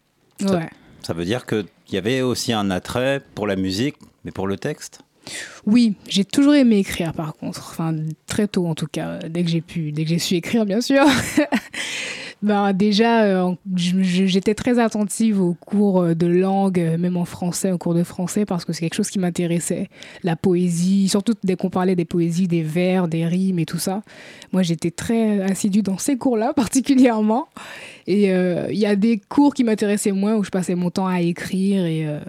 Ça, Ouais. ça veut dire qu'il y avait aussi un attrait pour la musique, mais pour le texte? Oui, j'ai toujours aimé écrire par contre, enfin très tôt en tout cas, dès que j'ai pu, dès que j'ai su écrire bien sûr. ben, déjà, euh, j'étais très attentive aux cours euh, de langue, euh, même en français, aux cours de français, parce que c'est quelque chose qui m'intéressait. La poésie, surtout dès qu'on parlait des poésies, des vers, des rimes et tout ça. Moi, j'étais très assidue dans ces cours-là particulièrement. Et euh, il y a des cours qui m'intéressaient moins, où je passais mon temps à écrire. Et, euh,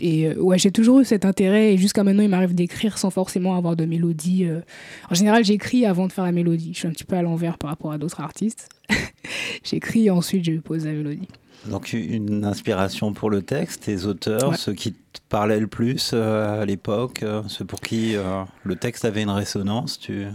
et euh, ouais, j'ai toujours eu cet intérêt. Et jusqu'à maintenant, il m'arrive d'écrire sans forcément avoir de mélodie. En général, j'écris avant de faire la mélodie. Je suis un petit peu à l'envers par rapport à d'autres artistes. j'écris et ensuite je pose la mélodie. Donc une inspiration pour le texte, tes auteurs, Ouais. ceux qui te parlaient le plus euh, à l'époque, euh, ceux pour qui euh, le texte avait une résonance, tu...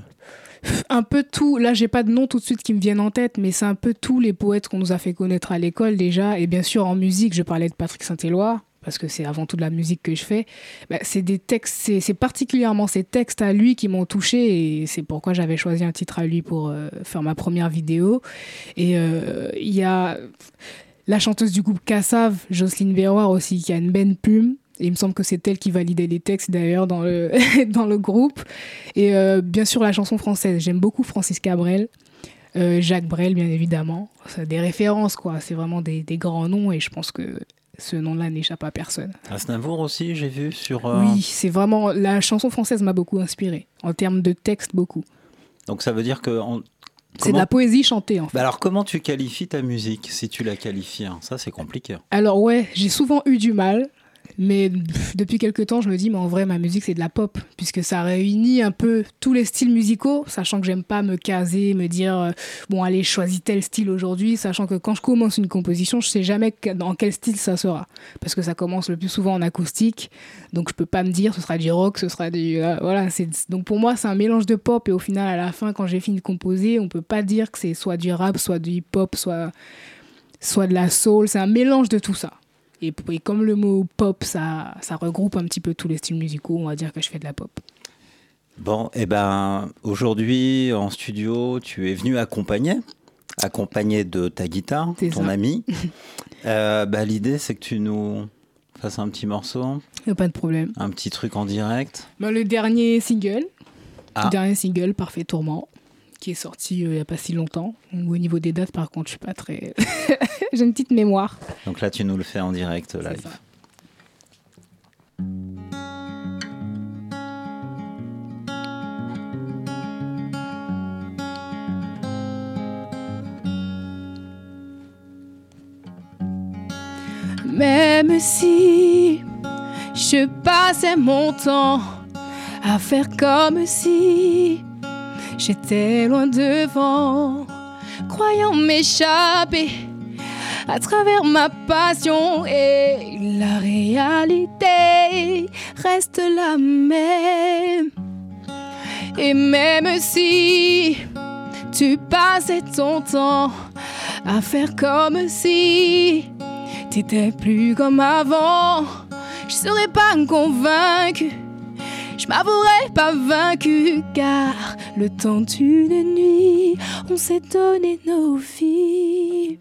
un peu tout, là j'ai pas de nom tout de suite qui me viennent en tête, mais c'est un peu tous les poètes qu'on nous a fait connaître à l'école déjà. Et bien sûr en musique, je parlais de Patrick Saint-Éloi, parce que c'est avant tout de la musique que je fais. Bah, c'est des textes, c'est particulièrement ces textes à lui qui m'ont touché et c'est pourquoi j'avais choisi un titre à lui pour euh, faire ma première vidéo. Et euh, il y a la chanteuse du groupe Cassav, Jocelyne Verroir aussi, qui a une belle plume. Et il me semble que c'est elle qui validait les textes d'ailleurs dans le, dans le groupe. Et euh, bien sûr la chanson française. J'aime beaucoup Francis Cabrel, euh, Jacques Brel bien évidemment. Des références quoi. C'est vraiment des, des grands noms et je pense que ce nom-là n'échappe à personne. Aznavour aussi, j'ai vu sur... euh, Oui, c'est vraiment la chanson française m'a beaucoup inspiré en termes de texte beaucoup. Donc ça veut dire que... on- C'est de la poésie chantée en fait. Bah alors comment tu qualifies ta musique, si tu la qualifies hein? Ça c'est compliqué. Alors ouais, j'ai souvent eu du mal, mais depuis quelques temps, je me dis, mais en vrai, ma musique, c'est de la pop, puisque ça réunit un peu tous les styles musicaux, sachant que j'aime pas me caser, me dire, euh, bon, allez, choisis tel style aujourd'hui, sachant que quand je commence une composition, je sais jamais dans quel style ça sera, parce que ça commence le plus souvent en acoustique, donc je peux pas me dire, ce sera du rock, ce sera du... euh, voilà, c'est donc pour moi, c'est un mélange de pop, et au final, à la fin, quand j'ai fini de composer, on peut pas dire que c'est soit du rap, soit du hip-hop, soit soit de la soul, c'est un mélange de tout ça. Et, et comme le mot pop, ça, ça regroupe un petit peu tous les styles musicaux, on va dire que je fais de la pop. Bon, et ben aujourd'hui en studio, tu es venu accompagner, accompagné de ta guitare, ton ça. ami. Euh, bah, L'idée c'est que tu nous fasses un petit morceau, Y a pas de problème. un petit truc en direct. Ben, le dernier single, Ah. le dernier single, Parfait Tourment, qui est sorti euh, il n'y a pas si longtemps. Au niveau des dates, par contre, je suis pas très. J'ai une petite mémoire. Donc là tu nous le fais en direct live. Même si je passais mon temps à faire comme si j'étais loin devant, croyant m'échapper à travers ma passion et la réalité reste la même. Et même si tu passais ton temps à faire comme si t'étais plus comme avant, je serais pas convaincue. Je m'avouerais pas vaincue car le temps d'une nuit, on s'est donné nos vies.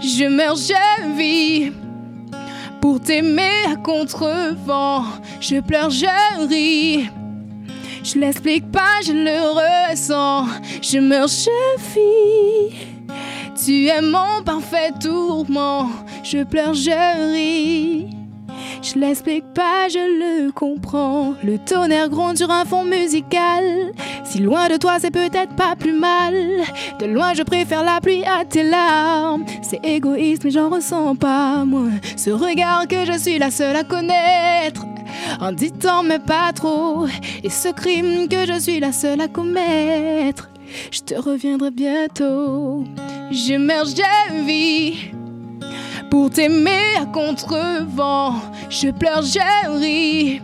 Je meurs, je vis pour t'aimer à contre-vent. Je pleure, je ris. Je l'explique pas, je le ressens. Je meurs, je vis. Tu es mon parfait tourment. Je pleure, je ris. Je l'explique pas, je le comprends. Le tonnerre gronde sur un fond musical. Si loin de toi, c'est peut-être pas plus mal. De loin, je préfère la pluie à tes larmes. C'est égoïste, mais j'en ressens pas moins. Ce regard que je suis la seule à connaître. En dit tant, mais pas trop. Et ce crime que je suis la seule à commettre. Je te reviendrai bientôt. Je meurs, je vis pour t'aimer à contre-vent. Je pleure, je ris.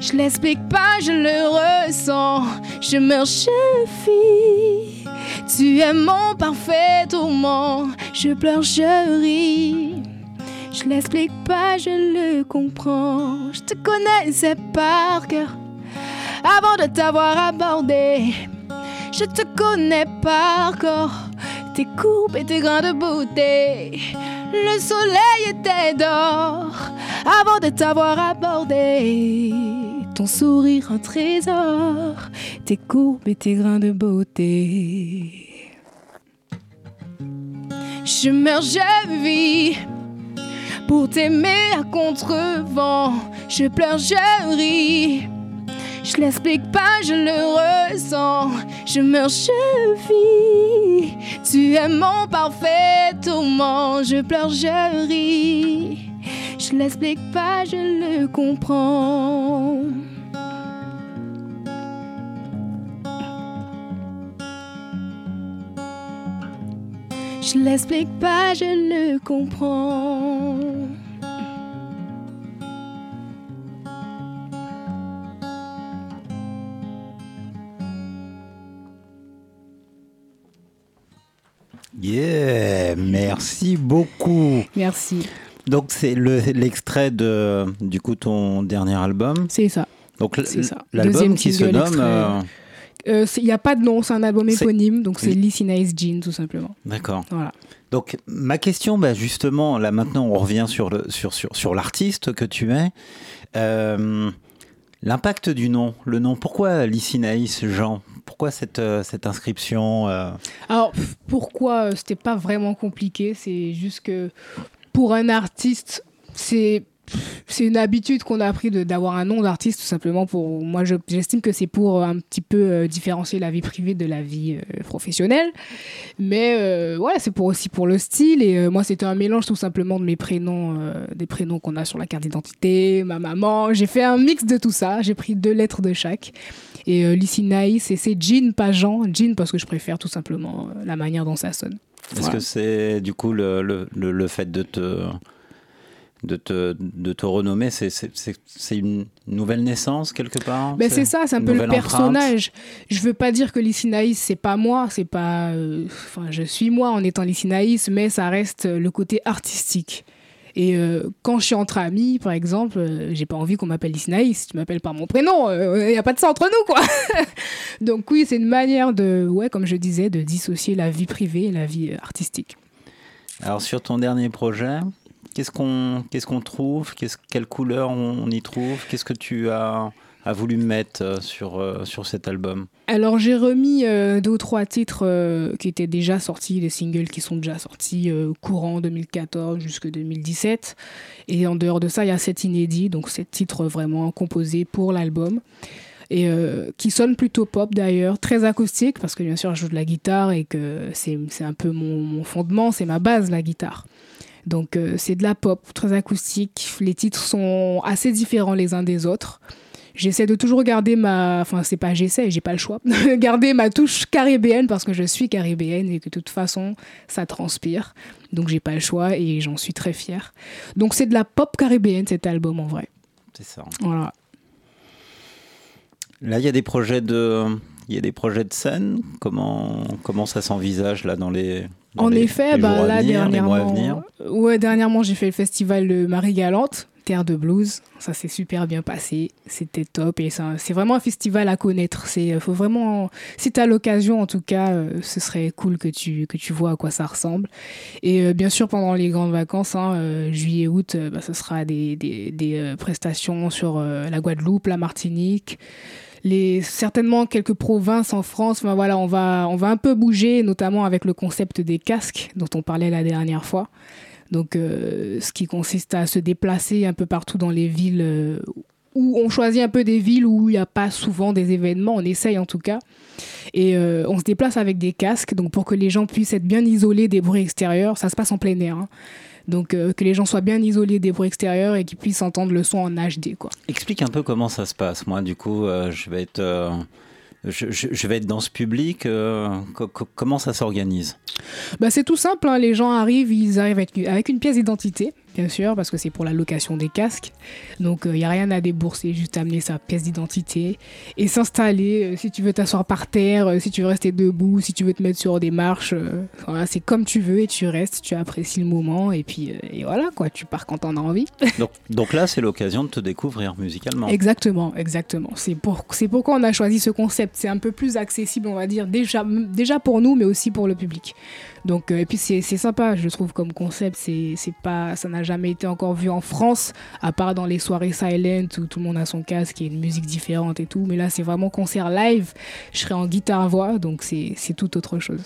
Je l'explique pas, je le ressens. Je meurs, je vis. Tu es mon parfait tourment. Je pleure, je ris. Je l'explique pas, je le comprends. Je te connaissais par cœur avant de t'avoir abordé. Je te connais par corps. Tes courbes et tes grains de beauté. Le soleil était d'or avant de t'avoir abordé. Ton sourire un trésor, tes courbes et tes grains de beauté. Je meurs, je vis pour t'aimer à contre-vent. Je pleure, je ris. Je l'explique pas, je le ressens. Je meurs, je vis. Tu es mon parfait tourment. Je pleure, je ris. Je l'explique pas, je le comprends. Je l'explique pas, je le comprends. Yeah, merci beaucoup. Merci. Donc c'est le- l'extrait de du coup ton dernier album. C'est ça. Donc l'album Deuxième qui se nomme. extrait. euh, Il n'y a pas de nom, c'est un album éponyme, donc c'est Oui. Lissy Nice Jean tout simplement. D'accord. Voilà. Donc ma question, bah, justement, là maintenant on revient sur le sur sur, sur l'artiste que tu es. Euh, L'impact du nom, le nom. Pourquoi Lycinaïs Jean? Pourquoi cette euh, cette inscription euh, Alors pourquoi euh, c'était pas vraiment compliqué C'est juste que pour un artiste, c'est c'est une habitude qu'on a appris d'avoir un nom d'artiste tout simplement pour moi je- j'estime que c'est pour un petit peu euh, différencier la vie privée de la vie euh, professionnelle. Mais euh, voilà c'est pour aussi pour le style. Et euh, moi c'était un mélange tout simplement de mes prénoms euh, des prénoms qu'on a sur la carte d'identité ma maman. J'ai fait un mix de tout ça. J'ai pris deux lettres de chaque. Et euh, et c'est Jean pas Jean Jean parce que je préfère tout simplement euh, la manière dont ça sonne. Est-ce Voilà. que c'est du coup le, le, le, le fait de te de te, de te renommer, c'est- une nouvelle naissance quelque part Ben c'est ça, c'est un peu le nouvelle empreinte personnage. Je veux pas dire que Lycinaïs, c'est pas moi, c'est pas. euh, Enfin, je suis moi en étant Lycinaïs, mais ça reste euh, le côté artistique. Et euh, quand je suis entre amis, par exemple, euh, j'ai pas envie qu'on m'appelle Lycinaïs, tu m'appelles par mon prénom, il n'y a pas de ça entre nous, quoi. Donc, oui, c'est une manière de, ouais, comme je disais, de dissocier la vie privée et la vie euh, artistique. Alors sur ton dernier projet, qu'est-ce qu'on qu'est-ce trouve? Quelle couleur on, y trouve? Qu'est-ce que tu as, as voulu mettre euh, sur euh, sur cet album? Alors j'ai remis euh, deux ou trois titres qui étaient déjà sortis, des singles qui sont déjà sortis euh, courant 2014 jusque 2017. Et en dehors de ça, il y a sept inédits, donc sept titres vraiment composés pour l'album. Et qui sonnent plutôt pop d'ailleurs, très acoustique, parce que bien sûr je joue de la guitare et que c'est un peu mon fondement, c'est ma base la guitare. Donc euh, c'est de la pop, très acoustique. Les titres sont assez différents les uns des autres. J'essaie de toujours garder ma. Enfin, c'est pas j'essaie, j'ai pas le choix. garder ma touche caribéenne parce que je suis caribéenne et que de toute façon, ça transpire. Donc, j'ai pas le choix et j'en suis très fière. Donc, c'est de la pop caribéenne cet album en vrai. C'est ça. Voilà. Là, il y a des projets de il y a des projets de scène. Comment comment ça s'envisage là dans les En les- effet, les bah, là, venir, dernièrement, venir ouais, dernièrement, j'ai fait le festival de Marie-Galante, Terre de Blues. Ça s'est super bien passé. C'était top. Et c'est vraiment un festival à connaître. C'est, faut vraiment, si tu as l'occasion, en tout cas, euh, ce serait cool que tu, que tu vois à quoi ça ressemble. Et euh, bien sûr, pendant les grandes vacances, hein, euh, juillet-août, euh, bah, ce sera des, des, des, euh, prestations sur euh, la Guadeloupe, la Martinique certainement quelques provinces en France. Enfin, voilà, on va on va un peu bouger, notamment avec le concept des casques dont on parlait la dernière fois. Donc, euh, ce qui consiste à se déplacer un peu partout dans les villes euh, où on choisit un peu des villes où il n'y a pas souvent des événements. On essaye en tout cas. Et euh, on se déplace avec des casques, donc pour que les gens puissent être bien isolés des bruits extérieurs. Ça se passe en plein air. hein. Donc, euh, que les gens soient bien isolés des bruits extérieurs et qu'ils puissent entendre le son en HD. Quoi. Explique un peu comment ça se passe. Moi, du coup, euh, je vais être euh, je, je- je vais être dans ce public. euh, co- co- comment ça s'organise? Bah, c'est tout simple, hein. les gens arrivent, ils arrivent avec, avec une pièce d'identité, bien sûr, parce que c'est pour la location des casques. Donc il n'y a rien à débourser, juste amener sa pièce d'identité et s'installer. euh, si tu veux t'asseoir par terre, euh, si tu veux rester debout, si tu veux te mettre sur des marches, euh, voilà, c'est comme tu veux et tu restes, tu apprécies le moment et puis euh, et voilà quoi, tu pars quand t'en as envie. Donc, donc là, c'est l'occasion de te découvrir musicalement. Exactement, exactement. C'est pour, c'est pourquoi on a choisi ce concept. C'est un peu plus accessible, on va dire, déjà, déjà pour nous, mais aussi pour le public. Donc, euh, et puis c'est, c'est sympa, je trouve, comme concept. C'est, c'est pas, ça n'a jamais été encore vu en France, à part dans les soirées silent où tout le monde a son casque et une musique différente et tout. Mais là, c'est vraiment concert live. Je serai en guitare-voix, donc c'est, tout autre chose.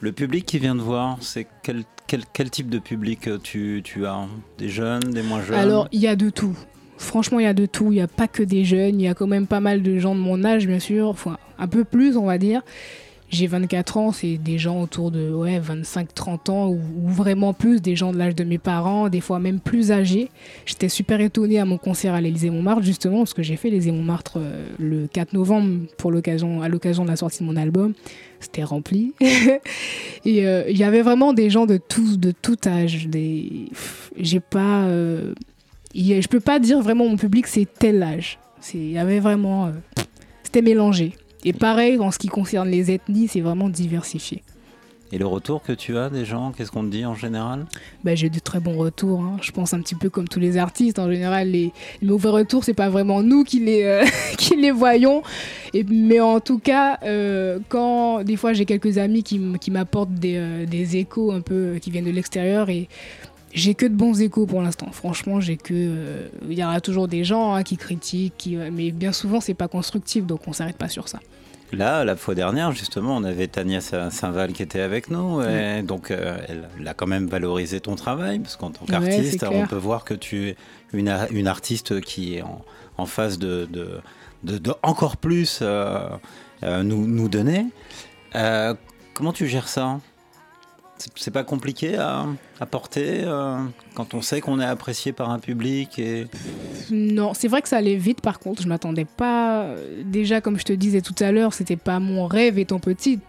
Le public qui vient te voir, c'est quel, quel, quel type de public euh, tu, tu as? Des jeunes, des moins jeunes? Alors, il y a de tout. Franchement, il y a de tout. Il n'y a pas que des jeunes. Il y a quand même pas mal de gens de mon âge, bien sûr. Enfin, un peu plus, on va dire. J'ai 24 ans, c'est des gens autour de ouais, 25-30 ans ou, vraiment plus, des gens de l'âge de mes parents, des fois même plus âgés. J'étais super étonnée à mon concert à l'Élysée-Montmartre, justement, parce que j'ai fait l'Élysée-Montmartre euh, le 4 novembre pour l'occasion, à l'occasion de la sortie de mon album. C'était rempli. Et euh, il y avait vraiment des gens de tout, de tout âge. Des... J'ai pas. euh, je peux pas dire vraiment mon public c'est tel âge. Il y avait vraiment. C'était mélangé. Et pareil, en ce qui concerne les ethnies, c'est vraiment diversifié. Et le retour que tu as des gens, qu'est-ce qu'on te dit en général? Bah, j'ai de très bons retours. hein. Je pense un petit peu comme tous les artistes. En général, les, les mauvais retours, c'est pas vraiment nous qui les, euh, qui les voyons. Et, mais en tout cas, euh, quand des fois j'ai quelques amis qui, m'apportent des, euh, des échos un peu qui viennent de l'extérieur et j'ai que de bons échos pour l'instant. Franchement, j'ai que. euh, Il y aura toujours des gens hein, qui critiquent, qui, mais bien souvent, c'est pas constructif, donc on s'arrête pas sur ça. Là, la fois dernière, justement, on avait Tania Sa- Saint-Val qui était avec nous. Et donc, euh, elle, elle a quand même valorisé ton travail, parce qu'en tant qu'artiste, on peut voir que tu es une, artiste qui est en, en phase de, de, de- de encore plus euh, euh, nous, nous donner. Euh, comment tu gères ça? C'est- pas compliqué à, porter euh, quand on sait qu'on est apprécié par un public et Non, c'est vrai que ça allait vite par contre, je m'attendais pas. Déjà, comme je te disais tout à l'heure, c'était pas mon rêve étant petite.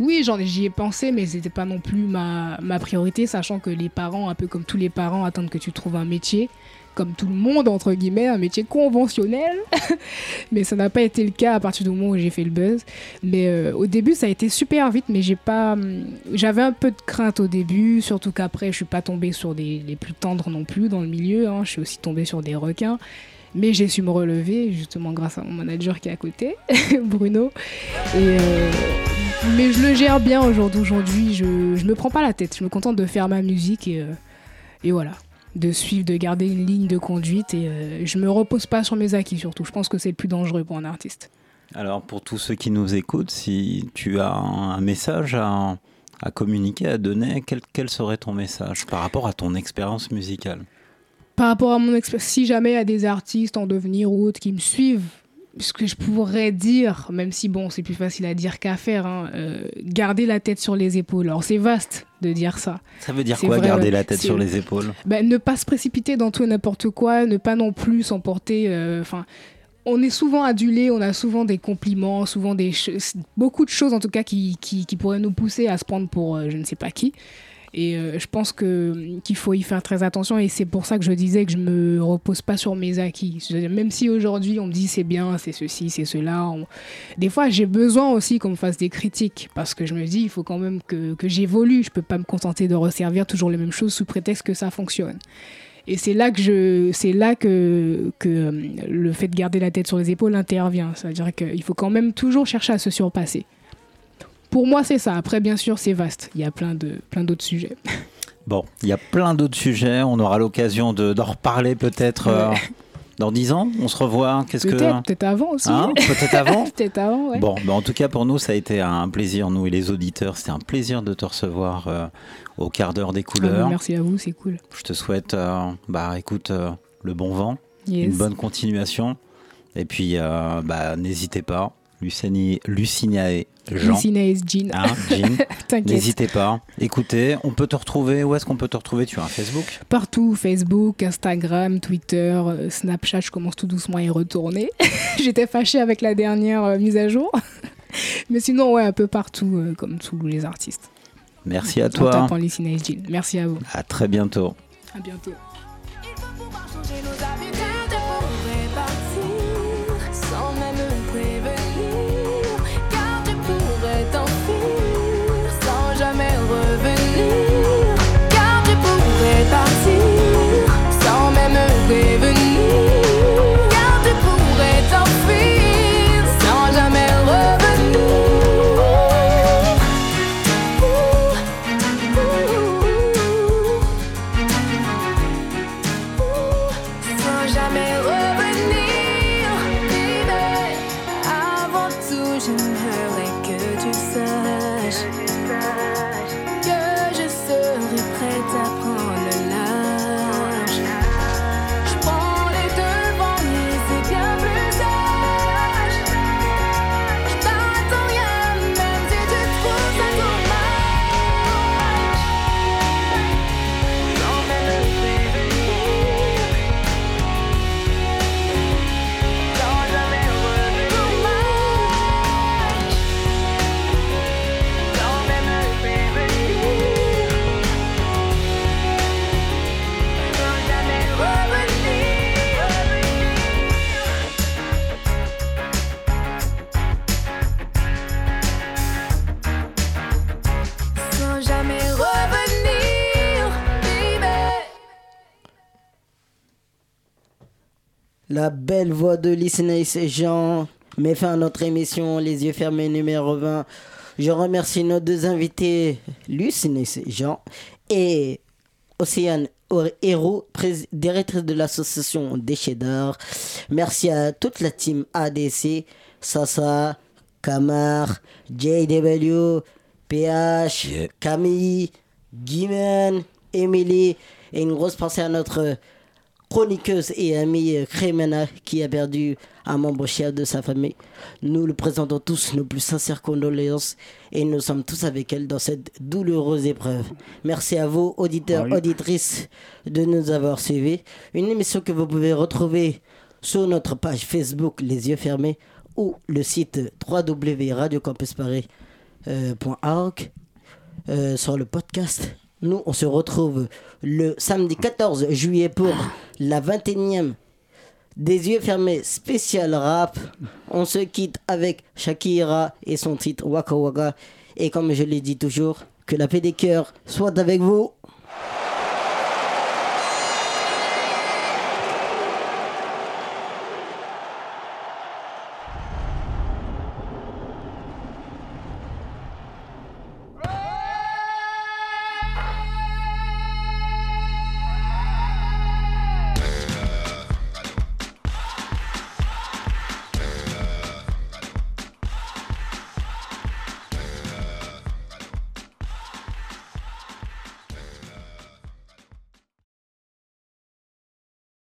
Oui, j'en j'y ai pensé, mais c'était pas non plus ma, ma priorité, sachant que les parents, un peu comme tous les parents, attendent que tu trouves un métier, comme tout le monde, entre guillemets, un métier conventionnel. mais ça n'a pas été le cas à partir du moment où j'ai fait le buzz. Mais euh, au début, ça a été super vite, mais j'ai pas. hum, J'avais un peu de crainte au début, surtout qu'après, je suis pas tombée sur des les plus tendres non plus dans le milieu. hein. Je suis aussi tombée sur des requins. Mais j'ai su me relever, justement grâce à mon manager qui est à côté, Bruno. Euh, mais je le gère bien aujourd'hui. Aujourd'hui, je, je me prends pas la tête. Je me contente de faire ma musique et, euh, et voilà. De suivre, de garder une ligne de conduite. Et euh, je me repose pas sur mes acquis surtout. Je pense que c'est le plus dangereux pour un artiste. Alors pour tous ceux qui nous écoutent, si tu as un message à, à communiquer, à donner, quel, quel serait ton message par rapport à ton expérience musicale? Par rapport à mon expérience, si jamais il y a des artistes en devenir ou autres qui me suivent, ce que je pourrais dire, même si bon, c'est plus facile à dire qu'à faire, hein, euh, garder la tête sur les épaules. Alors c'est vaste de dire ça. Ça veut dire quoi vrai, garder la tête sur les épaules? Ben, ne pas se précipiter dans tout et n'importe quoi, ne pas non plus s'emporter. euh, Enfin, on est souvent adulé, on a souvent des compliments, souvent des beaucoup de choses en tout cas qui, qui, qui pourraient nous pousser à se prendre pour euh, je ne sais pas qui. Et euh, je pense qu'il faut y faire très attention et c'est pour ça que je disais que je me repose pas sur mes acquis. Même si aujourd'hui on me dit c'est bien, c'est ceci, c'est cela, des fois j'ai besoin aussi qu'on me fasse des critiques parce que je me dis il faut quand même que, j'évolue. Je peux pas me contenter de resservir toujours les mêmes choses sous prétexte que ça fonctionne. Et c'est là que c'est là que euh, le fait de garder la tête sur les épaules intervient. C'est-à-dire qu'il faut quand même toujours chercher à se surpasser. Pour moi, c'est ça. Après, bien sûr, c'est vaste. Il y a plein de, plein d'autres sujets. Bon, il y a plein d'autres sujets, on aura l'occasion de- d'en reparler peut-être euh, Ouais. dans 10 ans, on se revoit, qu'est-ce que... Peut-être, avant aussi. Hein Peut-être avant Peut-être avant, ouais. Bon, bah en tout cas pour nous ça a été un plaisir, nous et les auditeurs, c'était un plaisir de te recevoir euh, au quart d'heure des Ah, couleurs. merci à vous, c'est cool. Je te souhaite, euh, bah écoute, le bon vent, Yes. une bonne continuation, et puis bah n'hésitez pas, Lucini, Lucinae Jean. Lucinae Jean. Hein, Jean. T'inquiète. N'hésitez pas. Écoutez, on peut te retrouver. Où est-ce qu'on peut te retrouver? Tu as un Facebook? Partout, Facebook, Instagram, Twitter, euh, Snapchat, je commence tout doucement à y retourner. J'étais fâchée avec la dernière euh, mise à jour. Mais sinon, ouais, un peu partout, euh, comme tous les artistes. Merci à En toi. Jean. Merci à vous. À très bientôt. À bientôt. La belle voix de Listener et Jean met fin à notre émission Les yeux fermés numéro 20. Je remercie nos deux invités, Luciné Jean et Océane Héroux, prés- directrice de l'association Déchets d'Art. Merci à toute la team ADC, Sasa, Kamar, JW, PH, Camille, Guimen, Emily et une grosse pensée à notre chroniqueuse et amie Crémena qui a perdu un membre cher de sa famille. Nous le présentons tous nos plus sincères condoléances et nous sommes tous avec elle dans cette douloureuse épreuve. Merci à vous, auditeurs, Oui. auditrices, de nous avoir suivis. Une émission que vous pouvez retrouver sur notre page Facebook Les Yeux Fermés ou le site www.radiocampusparis.org euh, sur le podcast. Nous, on se retrouve le samedi 14 juillet pour la 21e des yeux fermés spécial rap. On se quitte avec Shakira et son titre Waka Waka. Et comme je l'ai dit toujours, que la paix des cœurs soit avec vous.